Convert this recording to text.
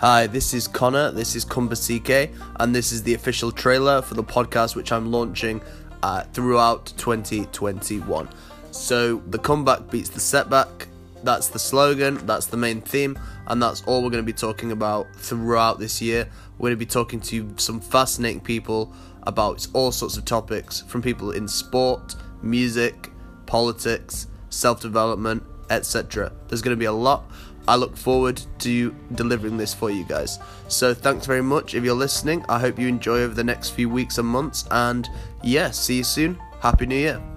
Hi, this is Connor, this is Kumbasike, and this is the official trailer for the podcast which I'm launching uh, throughout 2021. So, the comeback beats the setback, that's the slogan, that's the main theme, and that's all we're going to be talking about throughout this year. We're going to be talking to some fascinating people about all sorts of topics from people in sport, music, politics, self development, etc. There's going to be a lot. I look forward to delivering this for you guys. So, thanks very much if you're listening. I hope you enjoy over the next few weeks and months. And yeah, see you soon. Happy New Year.